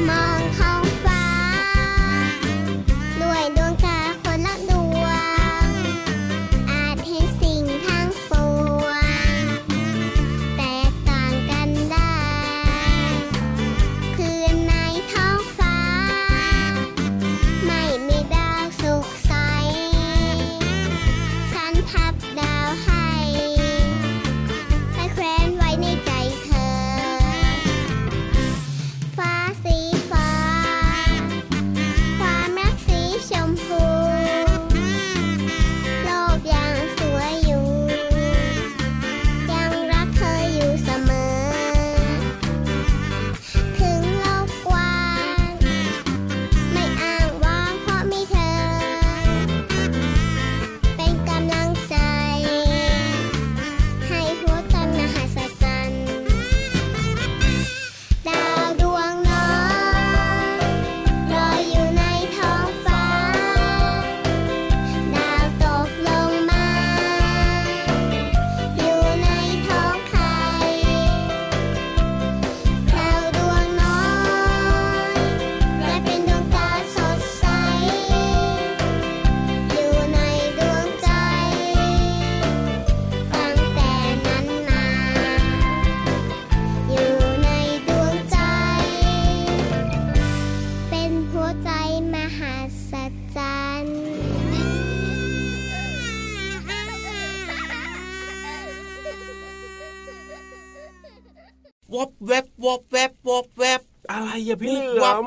梦。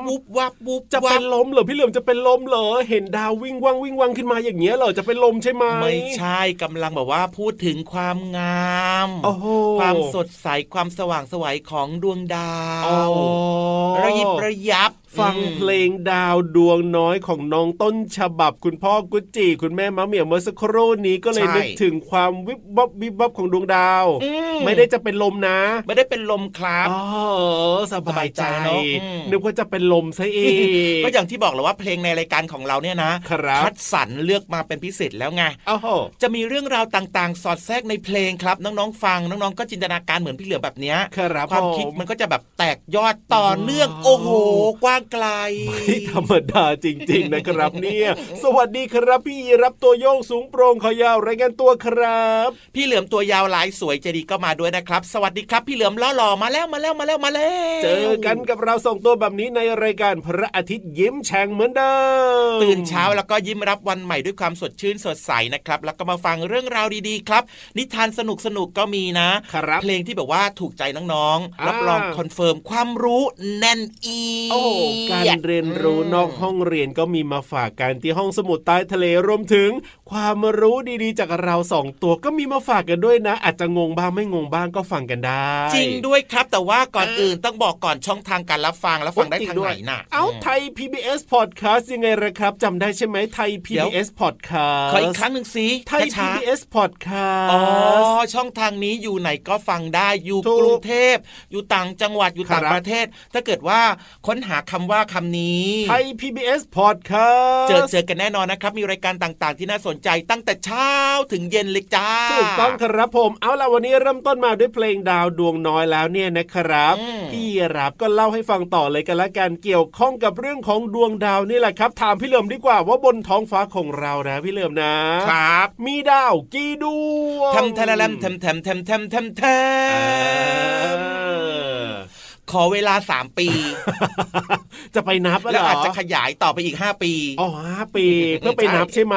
some วับวุบจะเป็นลมเหรอพี่เหลือมจะเป็นลมเหรอเห็นดาววิ่งว่างวิ่งว่างขึ้นมาอย่างเงี้ยเหรอจะเป็นลมใช่ไหมไม่ใช่กำลังแบบว่าพูดถึงความงามความสดใสความสว่างสวัยของดวงดาวระยิบระยับฟังเพลงดาวดวงน้อยของน้องต้นฉบับคุณพ่อกุจิคุณแม่มะเหมี่ยวเมื่อสักครู่นี้ก็เลยนึกถึงความวิบวับวิบวับของดวงดาวมไม่ได้จะเป็นลมนะ ไม่ได้เป็นลมครับอ๋อสบายใจเนึกว่าจะเป็นลมซะเองก็อย่างที่บอกแหละว่าเพลงในรายการของเราเนี่ยนะครับคัดสรรเลือกมาเป็นพิเศษแล้วไงโอ้โหจะมีเรื่องราวต่างๆ สอดแทรกในเพลงครับ น้องๆฟังน้องๆก็จินตนาการเหมือนพี่เหลือแบบเนี้ยครับความผมคิดมันก็จะแบบแตกยอดต่อเนื่องโอ้โห กว้างไกลไม่ธรรมดาจริง ๆ นะครับ เนี่ยสวัสดีครับพี่รับตัวโยงสูงโปร่งขอยาวรายงานตัวครับ พี่เหลือมตัวยาวลายสวยใจดีก็มาด้วยนะครับ สวัสดีครับพี่เหลือมล้อหล่อมาแล้วมาแล้วมาแล้วมาแล้ว เจอกันกับเราส่งตัวแบบนี้ในรายการพระอาทิตย์ยิ้มแฉ่งเหมือนเดิมตื่นเช้าแล้วก็ยิ้มรับวันใหม่ด้วยความสดชื่นสดใสนะครับ แล้วก็มาฟังเรื่องราวดีๆครับ นิทานสนุกสนุกๆก็มีนะครับเพลงที่แบบว่าถูกใจน้องๆอ่ารับรองคอนเฟิร์มความรู้แน่นอีโอ้โหการเรียนรู้นอกห้องเรียนก็มีมาฝากกันที่ห้องสมุดใต้ทะเลรวมถึง ความรู้ดีๆ จากเราสองตัวก็มีมาฝากกันด้วยนะ อาจจะงงบ้างไม่งงบ้างก็ฟังกันได้ จริงด้วยครับแต่ว่าก่อนอื่นต้องบอกก่อนช่องทางการรับฟังแล้วฟังได้จริทางด้วไหนยน่ะเอาไทย PBS Podcast ยังไงล่ะครับจำได้ใช่ไหมไทยเดี๋ยว PBS Podcast ขออีกครั้งหนึ่งสิไทยช้า PBS ๆ Podcast อ๋อช่องทางนี้อยู่ไหนก็ฟังได้อยู่ถูกกรุงเทพอยู่ต่างจังหวัดอยู่ต่างครับประเทศ ถ้าเกิดว่าค้นหาคำว่าคำนี้ไทย PBS Podcast เจอเจอกันแน่นอนนะครับ มีรายการต่างๆ ที่น่าสนใจตั้งแต่เช้าถึงเย็นเลยจ้าถูกต้องครับผมเอาล่ะวันนี้เริ่มต้นมาด้วยเพลงดาวดวงน้อยแล้วเนี่ยนะครับอืมพี่รับก็เล่าให้ฟังต่อเลยกันละกันเกี่ยวข้องกับเรื่องของดวงดาวนี่แหละครับ ถามพี่เหลิมดีกว่าว่าบนท้องฟ้าของเรานะพี่เหลิมนะครับ มีดาวกี่ดวงทำแทะแลมแทมแทมแทมแทมแทมแทเอมอ ขอเวลาสามปี จะไปนับแล้วเหรออาจจะขยายต่อไปอีกห้าปีอ๋อห้าปีเพื่อไปนับใช่ไหม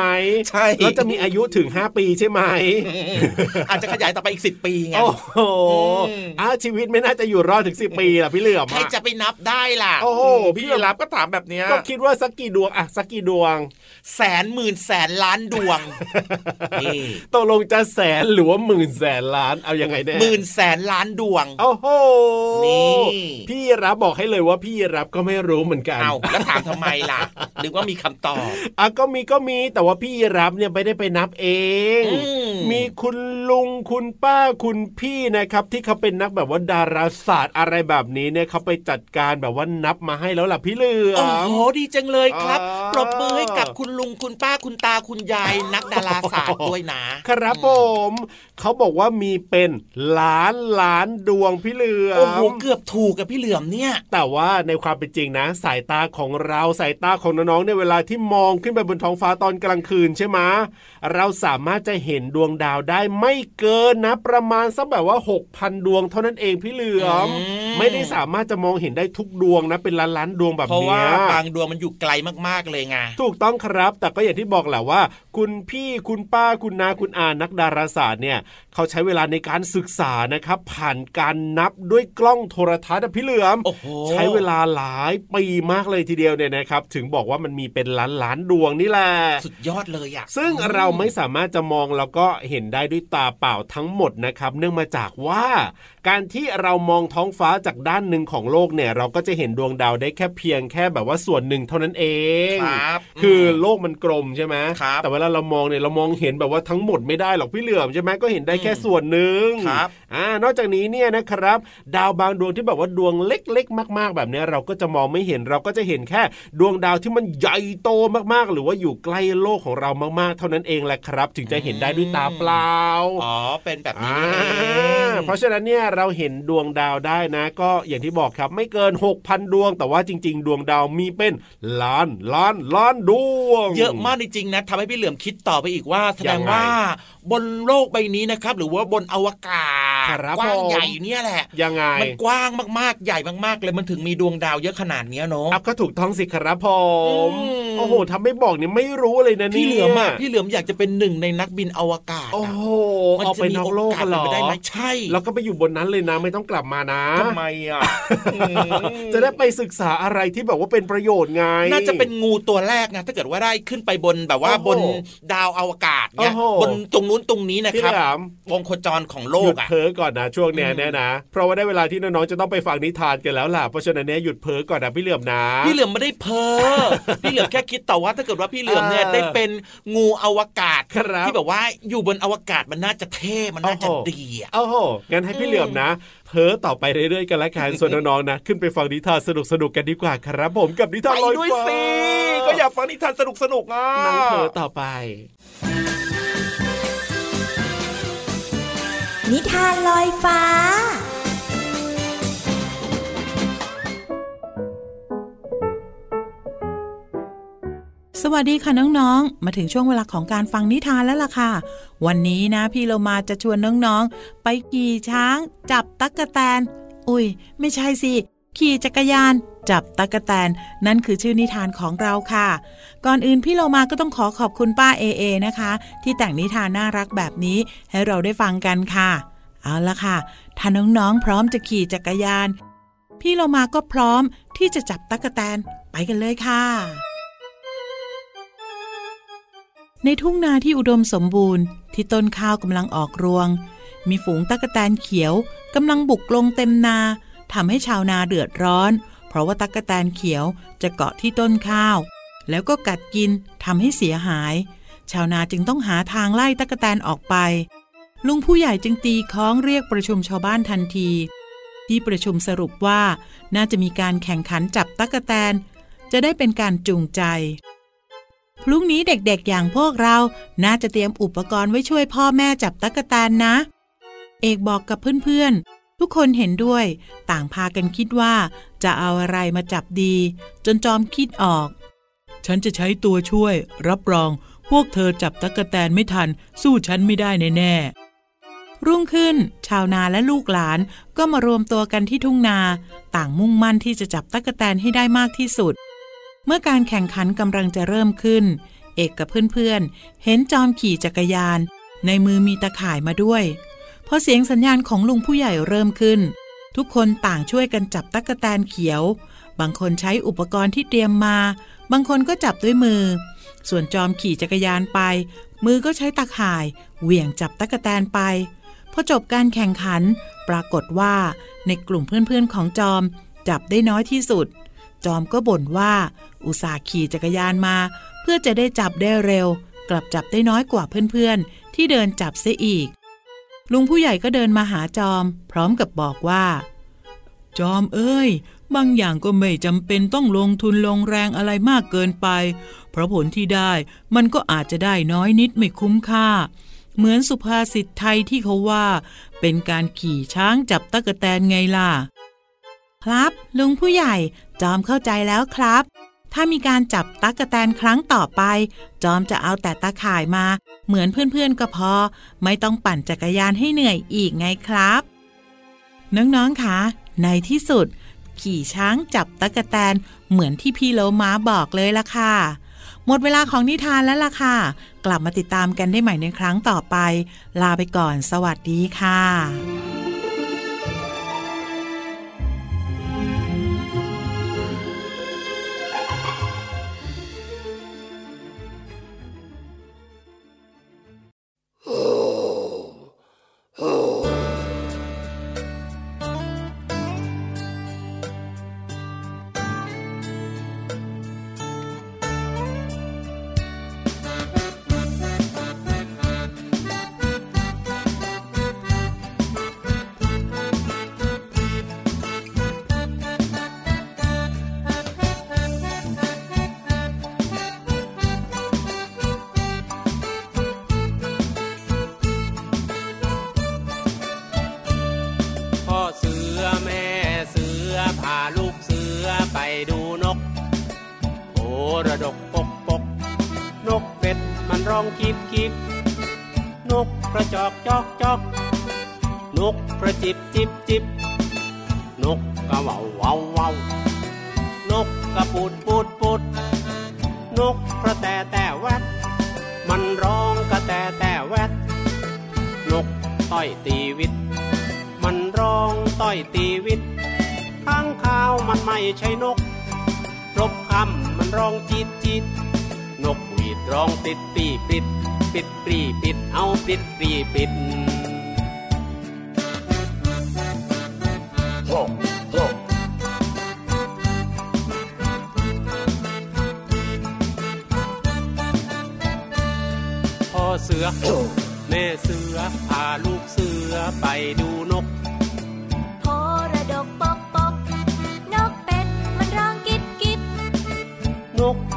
ใช่แล้วจะมีอายุถึง5ปีใช่ไหมอาจจะขยายต่อไปอีกสิบปีไงโอ้โหอืมอ้าวชีวิตไม่น่าจะอยู่รอดถึง10ปีล่ะพี่เหลือมใครอะจะไปนับได้ล่ะโอ้โหพี่พี่รับก็ถามแบบเนี้ยก็คิดว่าสักกี่ดวงอะสักกี่ดวง แสนหมื่นแสนล้านดวงนี่ตกลงจะแสนหรือว่าหมื่นแสนล้านเอายังไงแน่หมื่นแสนล้านดวงโอ้โหนี่พี่รับบอกให้เลยว่าพี่รับก็ไม่รู้เหมือนกันเอาแล้วถามทำไมล่ะนึกว่ามีคำตอบอะก็มีก็มีแต่ว่าพี่รับเนี่ยไม่ได้ไปนับเองอืมมีคุณลุงคุณป้าคุณพี่นะครับ ที่เขาเป็นนักแบบว่าดาราศาสตร์อะไรแบบนี้เนี่ยเขาไปจัดการแบบว่านับมาให้แล้วล่ะพี่เหลือโอ้มโหดีจังเลยครับอ่าปรบมือให้กับคุณลุงคุณป้าคุณตาคุณยายนักดาราศาสตร์ด้วยนะครับผมเขาบอกว่ามีเป็นล้านล้านดวงพี่เหลือมโอ้โหเกือบถูกกับพี่เหลือมเนี่ย แต่ว่าในความเป็นจริงนะ สายตาของเราสายตาของน้องๆในยเวลาที่มองขึ้นไปบนท้องฟ้าตอนกลางคืนใช่ไหมเราสามารถจะเห็นดวงดาวได้ไม่เกินนะ ประมาณสักแบบว่า 6,000 ดวงเท่านั้นเองพี่เหลือมอืมไม่ได้สามารถจะมองเห็นได้ทุกดวงนะเป็นล้านล้านๆดวงแบบเพราะเนี้ว่ายบางดวงมันอยู่ไกลมากๆเลยไงถูกต้องครับ แต่ก็อย่างที่บอกแหละว่า คุณพี่คุณป้าคุณนาคุณอานักดาราศาสตร์เนี่ย เขาใช้เวลาในการศึกษานะครับ ผ่านการนับด้วยกล้องโทรทัศน์อะพี่เหลือมโอ้โหใช้เวลาหลายปีมากเลยทีเดียวเนี่ยนะครับ ถึงบอกว่ามันมีเป็นล้านล้านๆดวงนี่แหละสุดยอดเลยอะซึ่งเราไม่สามารถจะมองแล้วก็เห็นได้ด้วยตาเปล่าทั้งหมดนะครับ เนื่องมาจากว่า การที่เรามองท้องฟ้าจากด้านหนึ่งของโลกเนี่ย เราก็จะเห็นดวงดาวได้แค่เพียงแค่แบบว่าส่วนหนึ่งเท่านั้นเองครับคือโลกมันกลมใช่ไหมครับแต่เวลาเรามองเนี่ยเรามองเห็นแบบว่าทั้งหมดไม่ได้หรอกพี่เหลือมใช่ไหมก็เห็นได้แค่ส่วนหนึ่งครับอ่านอกจากนี้เนี่ยนะครับ ดาวบางดวงที่แบบว่าดวงเล็กๆ มาก ๆ แบบเนี้ยเราก็จะมองไม่เห็นเราก็จะเห็นแค่ดวงดาวที่มันใหญ่โตมากๆ หรือว่าอยู่ใกล้โลกของเรามากๆ เท่านั้นเองแหละครับ ถึงจะเห็นได้ด้วยตาเปล่าอ๋อเป็นแบบนี้อ่านี่เองเพราะฉะนั้นเนี่ยเราเห็นดวงดาวได้นะ ก็อย่างที่บอกครับไม่เกิน 6,000 ดวง แต่ว่าจริง ๆ ดวงดาวมีเป็นล้านล้านล้านดวง เยอะมากจริงๆนะทำให้พี่เหลือมคิดต่อไปอีกว่า แสดยังงไงว่าบนโลกใบนี้นะครับ หรือว่าบนอวกาศครับ กว้างผมใหญ่เนี่ยแหละยังไงมันกว้างมากๆใหญ่มากๆเลยมันถึงมีดวงดาวเยอะขนาดเนี้ยเนาะอัพก็ถูกต้องสิครับผมอืม โอ้โหทำไม่บอกเนี่ยไม่รู้เลยนะนี่พี่เหลือมอะพี่เหลือมอยากจะเป็นหนึ่งในนักบินอวกาศ โอ้อะโหมันเอาจะไปมีนอกโอโลกกาสกันเหรเป็นอไปได้ไหมใช่ แล้วก็ไปอยู่บนนั้นเลยนะไม่ต้องกลับมานะทำไมอะจะได้ไปศึกษาอะไรที่แบบว่าเป็นประโยชน์ไง น่าจะเป็นงูตัวแรกนะถ้าเกิดว่าได้ขึ้นไปบนแบบว่าโอ้โหบนดาวอวกาศเนี่ยโอ้โหบนตรงนู้นตรงนี้นะพี่ครับเหลือมวงโคจรของโลหยุกดอะเพ้อก่อนนะช่วงเนี้ยอืมแน่นะ เพราะว่าได้เวลาที่น้องๆจะต้องไปฟังนิทานกันแล้วล่ะเพราะฉะนั้นเนี่ยหยุดเพ้อก่อนนะพี่เหลือมนะพี่เหลือมไม่ได้เพ้อพี่เหลือมแค่คิดต่อว่าถ้าเกิดว่าพี่เหลือมเนี่ยเออได้เป็นงูอวกาศครับที่แบบว่าอยู่บนอวกาศมันน่าจะเท่มันน่าจะโอ้โหดีอะโอ้โหงั้นให้พี่เหลือมนะเพ้อต่อไปเรื่อยๆกันละกันส่วนน้องๆนะ ขึ้นไปฟังนิทานสนุกๆกันดีกว่าครับผมกับนิทานไปลอยด้วยฟ้าสิก็อยากฟังนิทานสนุกสนุกๆอะนั่งเพ้อต่อไป นิทานลอยฟ้า สวัสดีค่ะน้องๆ มาถึงช่วงเวลาของการฟังนิทานแล้วล่ะค่ะ วันนี้นะพี่เรามาจะชวนน้องๆ ไปขี่ช้าง จับตั๊กแตน อุ้ย ไม่ใช่สิ ขี่จักรยาน จับตั๊กแตน นั่นคือชื่อนิทานของเราค่ะ ก่อนอื่นพี่เรามาก็ต้องขอขอบคุณป้าเอเอนะคะ ที่แต่งนิทานน่ารักแบบนี้ให้เราได้ฟังกันค่ะ เอาละค่ะ ถ้าน้องๆ พร้อมจะขี่จักรยาน พี่เรามาก็พร้อมที่จะจับตั๊กแตน ไปกันเลยค่ะ ในทุ่งนาที่อุดมสมบูรณ์ ที่ต้นข้าวกำลังออกรวง มีฝูงตะกแตนเขียวกำลังบุกลงเต็มนาทำให้ชาวนาเดือดร้อน เพราะว่าตะกแตนเขียวจะเกาะที่ต้นข้าว แล้วก็กัดกินทำให้เสียหาย ชาวนาจึงต้องหาทางไล่ตะกแตนออกไป ลุงผู้ใหญ่จึงตีค้องเรียกประชุมชาวบ้านทันที ที่ประชุมสรุปว่าน่าจะมีการแข่งขันจับตะกแตน จะได้เป็นการจูงใจ พรุ่งนี้เด็กๆอย่างพวกเรา น่าจะเตรียมอุปกรณ์ไว้ช่วยพ่อแม่จับตั๊กแตนนะ เอกบอกกับเพื่อนๆ ทุกคนเห็นด้วย ต่างพากันคิดว่า จะเอาอะไรมาจับดี จนจอมคิดออก ฉันจะใช้ตัวช่วย รับรอง พวกเธอจับตั๊กแตนไม่ทัน สู้ฉันไม่ได้แน่ๆรุ่งขึ้น ชาวนาและลูกหลานก็มารวมตัวกันที่ทุ่งนา ต่างมุ่งมั่นที่จะจับตั๊กแตนให้ได้มากที่สุด เมื่อการแข่งขันกำลังจะเริ่มขึ้น เอกกับเพื่อนๆ เห็นจอมขี่จักรยาน ในมือมีตะข่ายมาด้วยพอเสียงสัญญาณของลุงผู้ใหญ่เริ่มขึ้น ทุกคนต่างช่วยกันจับตั๊กแตนเขียว บางคนใช้อุปกรณ์ที่เตรียมมา บางคนก็จับด้วยมือ ส่วนจอมขี่จักรยานไป มือก็ใช้ตะข่ายเหวี่ยงจับตั๊กแตนไปพอจบการแข่งขัน ปรากฏว่า ในกลุ่มเพื่อนๆของจอม จับได้น้อยที่สุด จอมก็บ่นว่าอุตส่าห์ขี่จักรยานมา เพื่อจะได้จับได้เร็ว กลับจับได้น้อยกว่าเพื่อนๆ ที่เดินจับเสียอีก ลุงผู้ใหญ่ก็เดินมาหาจอม พร้อมกับบอกว่า จอมเอ้ย บางอย่างก็ไม่จำเป็นต้องลงทุนลงแรงอะไรมากเกินไป เพราะผลที่ได้มันก็อาจจะได้น้อยนิดไม่คุ้มค่า เหมือนสุภาษิตไทยที่เขาว่า เป็นการขี่ช้างจับตะกแตนไงล่ะ ครับ ลุงผู้ใหญ่จอมเข้าใจแล้วครับ ถ้ามีการจับตั๊กแตนครั้งต่อไป จอมจะเอาแต่ตาข่ายมา เหมือนเพื่อนๆก็พอ ไม่ต้องปั่นจักรยานให้เหนื่อยอีกไงครับ น้องๆคะในที่สุด ขี่ช้างจับตั๊กแตนเหมือนที่พี่โลมาบอกเลยละค่ะหมดเวลาของนิทานแล้วล่ะค่ะ กลับมาติดตามกันได้ใหม่ในครั้งต่อไป ลาไปก่อน สวัสดีค่ะ ต้อยตีวิตข้างข้าวมันไม่ใช่นกรบคำมันร้องจีดจีดนกหวีดร้องปิดปีปิด ปิดปรีปิดเอาปิดปรีปิดพ่อเสือแม่เสือพาลูกเสือไปดู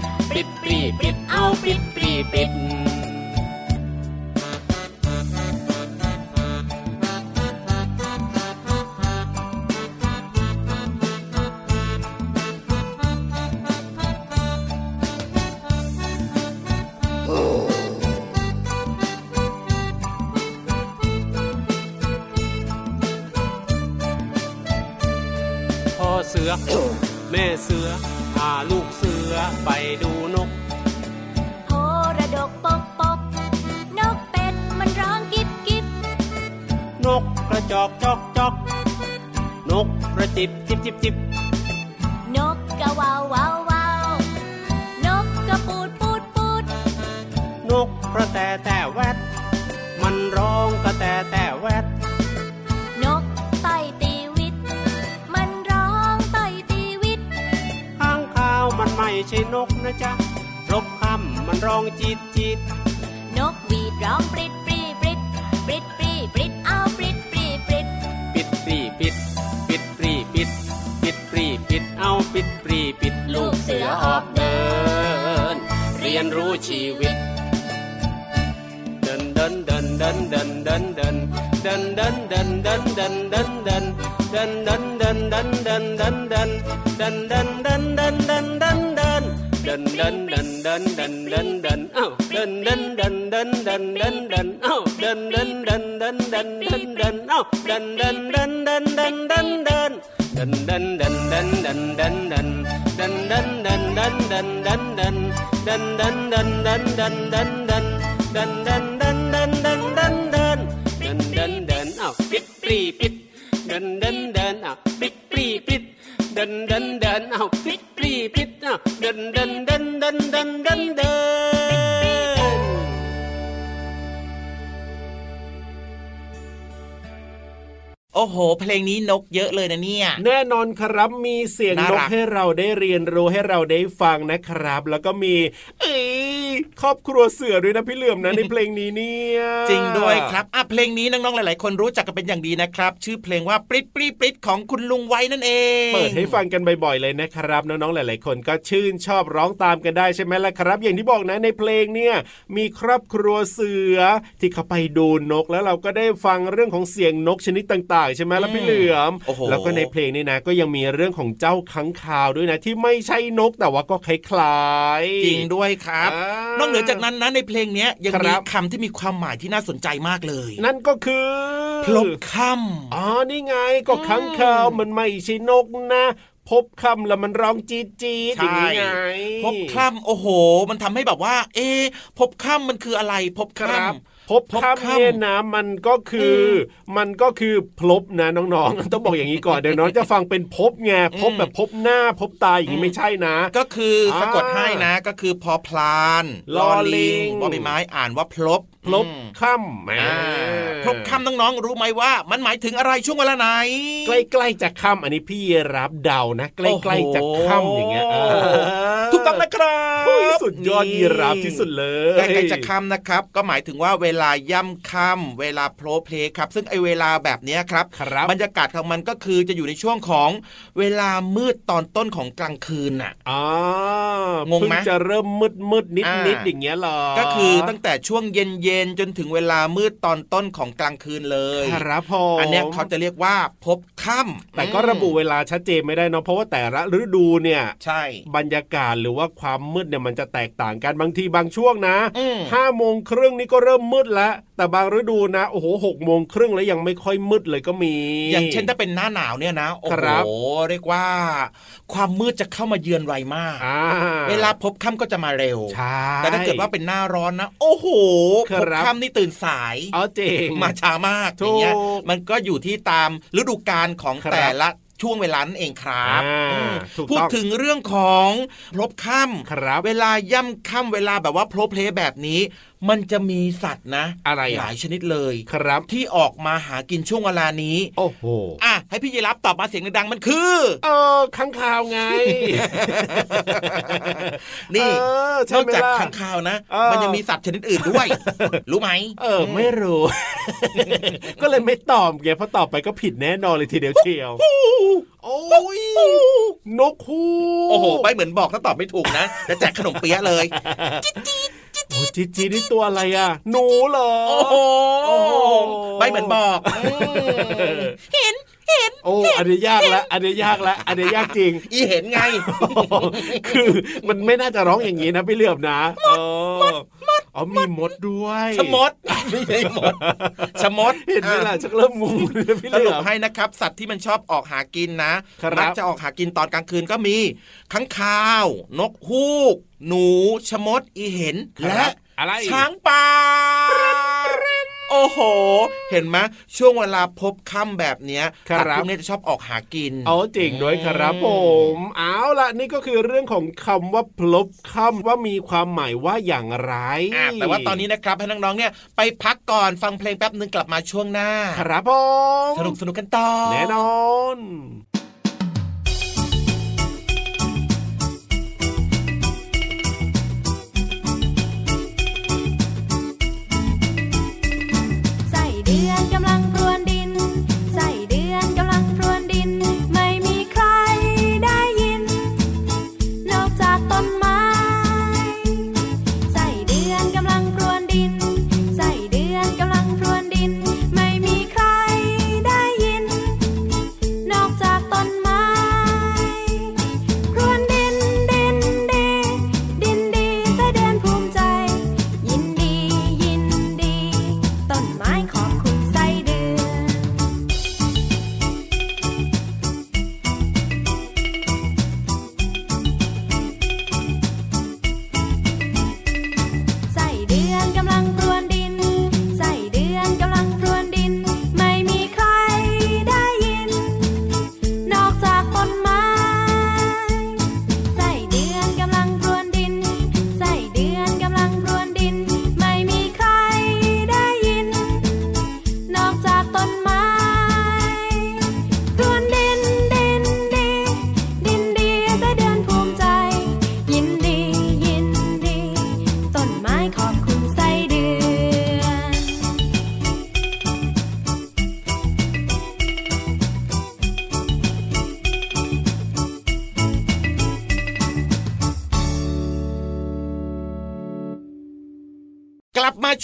ิด ปิดปีปิดเอาปิดปีปิด จิต อ้าปิดปรีปิดดันดันดันเอ้าปิดปรีปิดดันดัน โอ้โห เพลงนี้นกเยอะเลยนะเนี่ย แน่นอนครับมีเสียงน่านรักกให้เราได้เรียนรู้ให้เราได้ฟังนะครับ แล้วก็มี เอ้ยครอบครัวเสือด้วยนะพี่เหลื่อมนะในเพลงนี้เนี่ยจริงด้วยครับอะเพลงนี้น้องๆหลาย ๆ คนรู้จักกันเป็นอย่างดีนะครับ ชื่อเพลงว่าปริ๊ดปริ๊ดปริ๊ดของคุณลุงไว้นั่นเองเปิดให้ฟังกันบ่อยๆเลยนะครับน้องๆหลาย ๆ คนก็ชื่นชอบร้องตามกันได้ใช่ไหมล่ะครับ อย่างที่บอกนะในเพลงเนี่ยมีครอบครัวเสือที่เขาไปดูนกแล้วเราก็ได้ฟังเรื่องของเสียงนกชนิดต่างๆ ใช่ไหมล่ะพี่เหลือมโอ้โหแล้วก็ในเพลงนี้นะ ก็ยังมีเรื่องของเจ้าค้างคาวด้วยนะ ที่ไม่ใช่นกแต่ว่าก็คล้ายๆจริงด้วยครับอ่านอกเหนือจากนั้นนะในเพลงเนี้ยยังคมีรับคำที่มีความหมายที่น่าสนใจมากเลย นั่นก็คือพลบค่ำอ๋อนี่ไงก็ค้างคาวมันไม่ใช่นกนะพบคำแล้วมันร้องจี๊ดจี๊ดอย่างนี้ไงพบคล่ำโอ้โห มันทำให้แบบว่า เอ๊ะพบคล่ำมันคืออะไร พบคคล่รับำพ บพบค่ำค่ำเนี่ยนะมันก็คืออมันก็คือพลบนะน้องๆ ต้องบอกอย่างนี้ก่อนเดี๋ยวน้องจะฟังเป็นพบไงพบแบบพบหน้าพบตาอย่างนี้ไม่ใช่นะ ก็คืออาสะกดให้นะก็คือพอพลานลอลิงบอใบไม้อ่านว่าพลบ พลบอืมค่ำอ่าพลบค่ำน้องๆรู้ไหมว่า มันหมายถึงอะไรช่วงเวลาไหน ใกล้ๆจะค่ำอันนี้พี่รับเดานะ ใกล้ๆจะค่ำอย่างเงี้ยโอ้เอโหอถูกต้องนะครับโอ้ยสุดยอดยีราฟที่สุดเลยใกล้ๆจะค่ำนะครับ ก็หมายถึงว่าเวลาย่ำค่ำเวลาโพลเพลครับ ซึ่งไอเวลาแบบเนี้ยครับครับบรรยากาศของมันก็คือจะอยู่ในช่วงของเวลามืดตอนต้นของกลางคืนน่ะอ่างงไหมเพิ่จะเริ่มมืดมืดนิดอ่านิดอย่างเงี้ยเหรอก็คือตั้งแต่ช่วงเย็นๆจนถึงเวลามืดตอนต้นของกลางคืนเลยครับผมอันเนี้ยเขาจะเรียกว่าพบค่ำแต่ก็ระบุเวลาชัดเจนไม่ได้เนาะเพราะว่าแต่ละฤดูเนี่ยใช่บรรยากาศหรือว่าความมืดเนี่ยมันจะแตกต่างกันบางทีบางช่วงนะอืมห้าโมงครึ่งนี่ก็เริ่มมืดแล้วแต่บางฤดูนะโอ้โหหกโมงครึ่งแล้วยังไม่ค่อยมืดเลยก็มี อย่างเช่นถ้าเป็นหน้าหนาวเนี่ยนะโอ้ครัโหบเรียกว่า ความมืดจะเข้ามาเยือนไวมากอ่าเวลาพบค่ำก็จะมาเร็วใช่แต่ถ้าเกิดว่าเป็นหน้าร้อนนะ โอ้โหครัพบบค่ำนี่ตื่นสายเอาเจ๋งมาช้ามากอถูกย่างเงี้ยมันก็อยู่ที่ตามฤดูกาลของครับแต่ละช่วงเวลานั่นเองครับอ่าอืมถูกต้องพูดถึงเรื่องของพบค่ำครับเวลาย่ำค่ำเวลาแบบว่าโพลเพลแบบนี้ มันจะมีสัตว์นะอะไรอะหลายชนิดเลยครับ ที่ออกมาหากินช่วงเวลานี้ โอ้โหอะให้พี่ยีรับตอบมาเสียงดังๆมันคือ เออข้างคาวไง นี่เออนใช่อกไหมจากล่ะข้างคาวนะเออมันยังมีสัตว์ชนิดอื่นด้วย รู้ไหมเออ ไม่รู้ ก็เลยไม่ตอบไงเพราะตอบไปก็ผิดแน่นอนเลยทีเดียวเชียวโอ้ยนกฮูกโอ้โห ไปเหมือนบอกถ้าตอบไม่ถูกนะจะแจกขนมเปี๊ยะเลยโอ้ จีจีนี่ตัวอะไรอะ หนูเหรอ โอ้โหโอ้โหไปเหมือนบอกเห็นเห็นโอ้อันนี้ยากละอันนี้ยากละอันนี้ยากจริง อีเห็นไง คือมันไม่น่าจะร้องอย่างนี้นะพี่เหลือบนะมดมด อ๋อมีมดด้วยชะมดไม่ใช่มดชะมดเห็นไหมล่ะชักเริ่มงงเลยนะพี่เหสลืรุอปบให้นะครับ สัตว์ที่มันชอบออกหากินนะครับมัจะออกหากินตอนกลางคืนก็มีข้างคาว นกฮูก หนูชะมดอีเห็นครัและบอะไรช้างป่า โอ้โห เห็นไหมช่วงเวลาพบค่ำแบบเนี้ยครับสัตว์พวกนี้จะชอบออกหากินเอาจริงด้วยครับผมเอาล่ะนี่ก็คือเรื่องของคำว่าพลบคำว่ามีความหมายว่าอย่างไรอะแต่ว่าตอนนี้นะครับให้น้องๆเนี่ยไปพักก่อนฟังเพลงแป๊บนึงกลับมาช่วงหน้า ครับผมสนุกสนุกกันต่อแน่นอน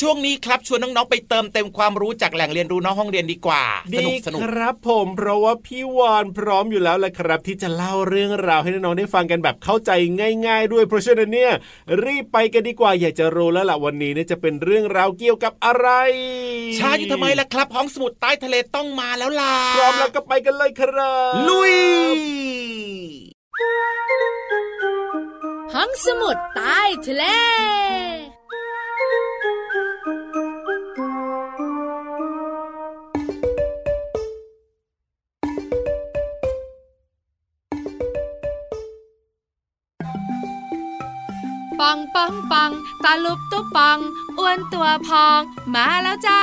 ช่วงนี้ครับชวนน้องๆไปเติมเต็มความรู้จากแหล่งเรียนรู้นอกห้องเรียนดีกว่าสดีนุกสนุกครับผมเพราะว่าพี่วานพร้อมอยู่แล้วแหละครับ ที่จะเล่าเรื่องราวให้น้องๆได้ฟังกันแบบเข้าใจง่าย ๆ ด้วยเพราะฉะนั้นเนี่ยรีบไปกันดีกว่าอยากจะรู้แล้วล่ะวันนี้เนี่ยจะเป็นเรื่องราวเกี่ยวกับอะไรช้าอยู่ทำไมล่ะครับห้องสมุดใต้ทะเลต้องมาแล้วล่ะพร้อมแล้วก็ไปกันเลยครับลุยห้องสมุดใต้ทะเล ปปังปังปังตาลุบตุ๊ปังอ้วนตัวพองมาแล้วจ้า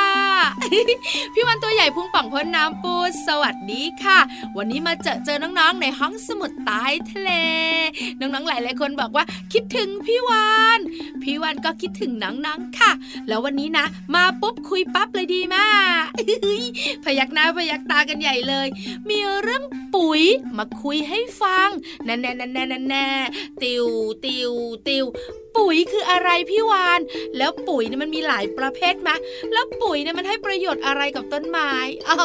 พี่วันตัวใหญ่พุงป่องพ้นน้ำปูสวัสดีค่ะ วันนี้มาเจอเจอน้องๆในห้องสมุดใต้ทะเล น้องๆหลายหลายคนบอกว่าคิดถึงพี่วานพี่วานก็คิดถึงน้องๆค่ะ แล้ววันนี้นะ มาปุ๊บคุยปั๊บเลยดีมากพยักหน้าพยักตากันใหญ่เลย มีเรื่องปุ๋ยมาคุยให้ฟังแน่แน่แน่แน่แน่ติวติวติวปุ๋ยคืออะไรพี่วาน แล้วปุ๋ยเนี่ยมันมีหลายประเภทไหมแล้วปุ๋ยเนี่ยมันให้ประโยชน์อะไรกับต้นไม้อ๋อ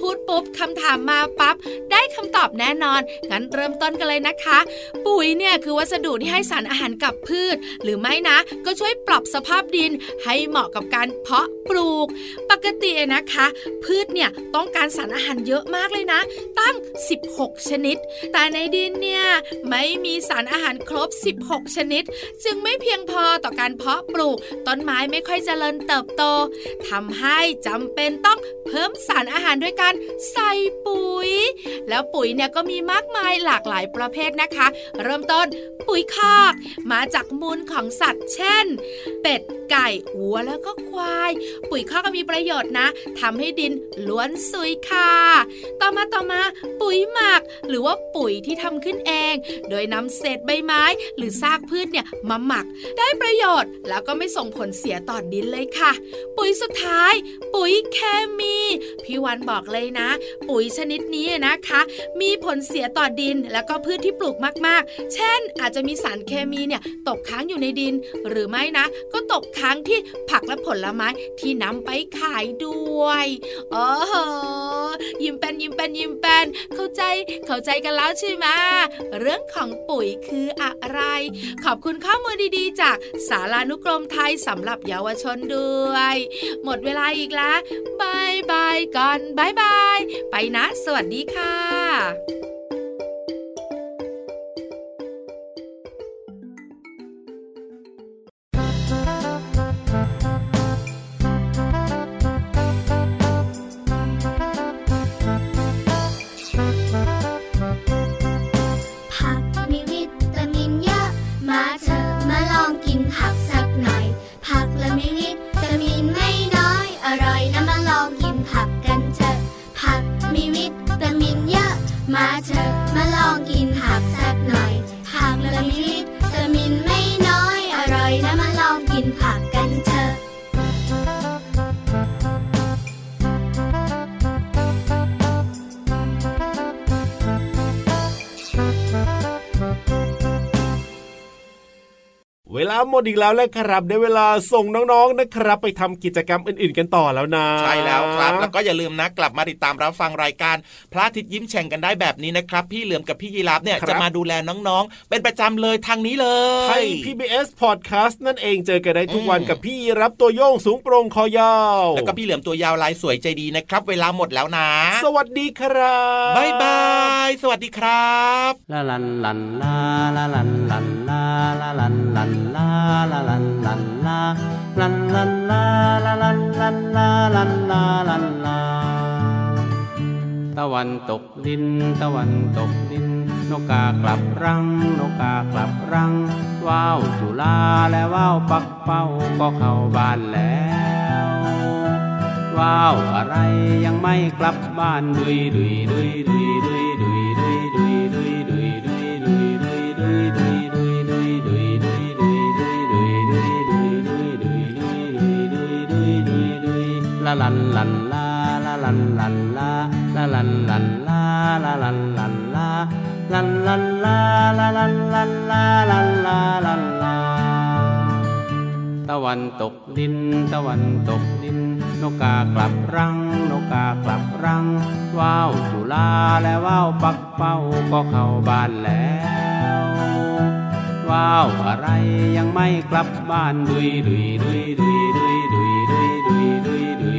พูดปุ๊บคำถามมาปั๊บได้คำตอบแน่นอน งั้นเริ่มต้นกันเลยนะคะ ปุ๋ยเนี่ยคือวัสดุที่ให้สารอาหารกับพืช หรือไม่นะ ก็ช่วยปรับสภาพดินให้เหมาะกับการเพาะปลูก ปกตินะคะ พืชเนี่ยต้องการสารอาหารเยอะมากเลยนะ ตั้ง 16 ชนิด แต่ในดินเนี่ยไม่มีสารอาหารครบ 16 ชนิด จึงไม่เพียงพอต่อการเพาะปลูกต้นไม้ไม่ค่อยเจริญเติบโตทำให้จำเป็นต้องเพิ่มสารอาหารด้วยการใส่ปุ๋ย แล้วปุ๋ยเนี่ยก็มีมากมายหลากหลายประเภทนะคะ เริ่มต้นปุ๋ยคอก มาจากมูลของสัตว์ เช่น เป็ดไก่วัวแล้วก็ควาย ปุ๋ยคอกก็มีประโยชน์นะทำให้ดินล้วนซุยค่ะ ต่อมาต่อมาปุ๋ยหมัก หรือว่าปุ๋ยที่ทำขึ้นเอง โดยนำเศษใบไม้ หรือซากพืชเนี่ยมาหมักได้ประโยชน์แล้วก็ไม่ส่งผผลเสียต่อดินเลยค่ะ ปุ๋ยสุดท้าย ปุ๋ยเคมี พี่วันบอกเลยนะ ปุ๋ยชนิดนี้นะคะ มีผลเสียต่อดินแล้วก็พืชที่ปลูกมากๆ เช่น อาจจะมีสารเคมีเนี่ยตกค้างอยู่ในดิน หรือไม่นะ ก็ตกค้างที่ผักและผลไม้ที่นำไปขายด้วยโอ้โหยิ้มเป็นยิ้มเป็นยิ้มเป็นเข้าใจเข้าใจกันแล้วใช่ไหมเรื่องของปุ๋ยคืออะไร ขอบคุณข้อมูลดีๆ จากสารานุกรมไทยสำหรับเยาวชนด้วย หมดเวลาอีกแล้วบายบายก่อนบายบาย ไปนะ สวัสดีค่ะ หมดอีกแล้วแหละครับได้เวลาส่งน้องๆนะครับ ไปทำกิจกรรมอื่นๆกันต่อแล้วนะ ใช่แล้วครับ แล้วก็อย่าลืมนะกลับมาติดตามรับฟังรายการ พระอาทิตย์ยิ้มแฉ่งกันได้แบบนี้นะครับ พี่เหลือมกับพี่ยีราฟเนี่ยจะมาดูแลน้องๆ เป็นประจำเลยทางนี้เลยไทย PBS Podcast นั่นเองเจอกันได้ทุกวันกับพี่ยีรับตัวโยงสูงโปร่งคอยาวแล้วก็พี่เหลือมตัวยาวลายสวยใจดีนะครับ เวลาหมดแล้วนะ สวัสดีครับบายบายสวัสดีครับลาลันลันลาลาลันลันลาลาลันลันลาลาลันลันลาลันลันลาลาลันลันลาลันลาลันลาตะวันตกดิน ตะวันตกดิน นกกากลับรัง นกกากลับรัง ว้าวจุลาและว้าวปักเป้าก็เข้าบ้านแล้วว้าวอะไรยังไม่กลับบ้านดุยดุยดุยดุยดุยดุยดุย ลันลาลันลันลาลาลันลันลาลันลาลันลาตะวันตกดิน ตะวันตกดิน นกกากลับรัง นกกากลับรัง ว้าวจุลาและว้าวปักเป้าก็เข้าบ้านแล้ว ว้าวอะไรยังไม่กลับบ้านดุยดุยดุยดุยดุยดุยดุยดุยดุย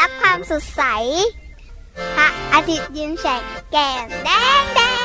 รับความสดใสพระอาทิตย์ยิ้มแฉกแก้มแดงแดง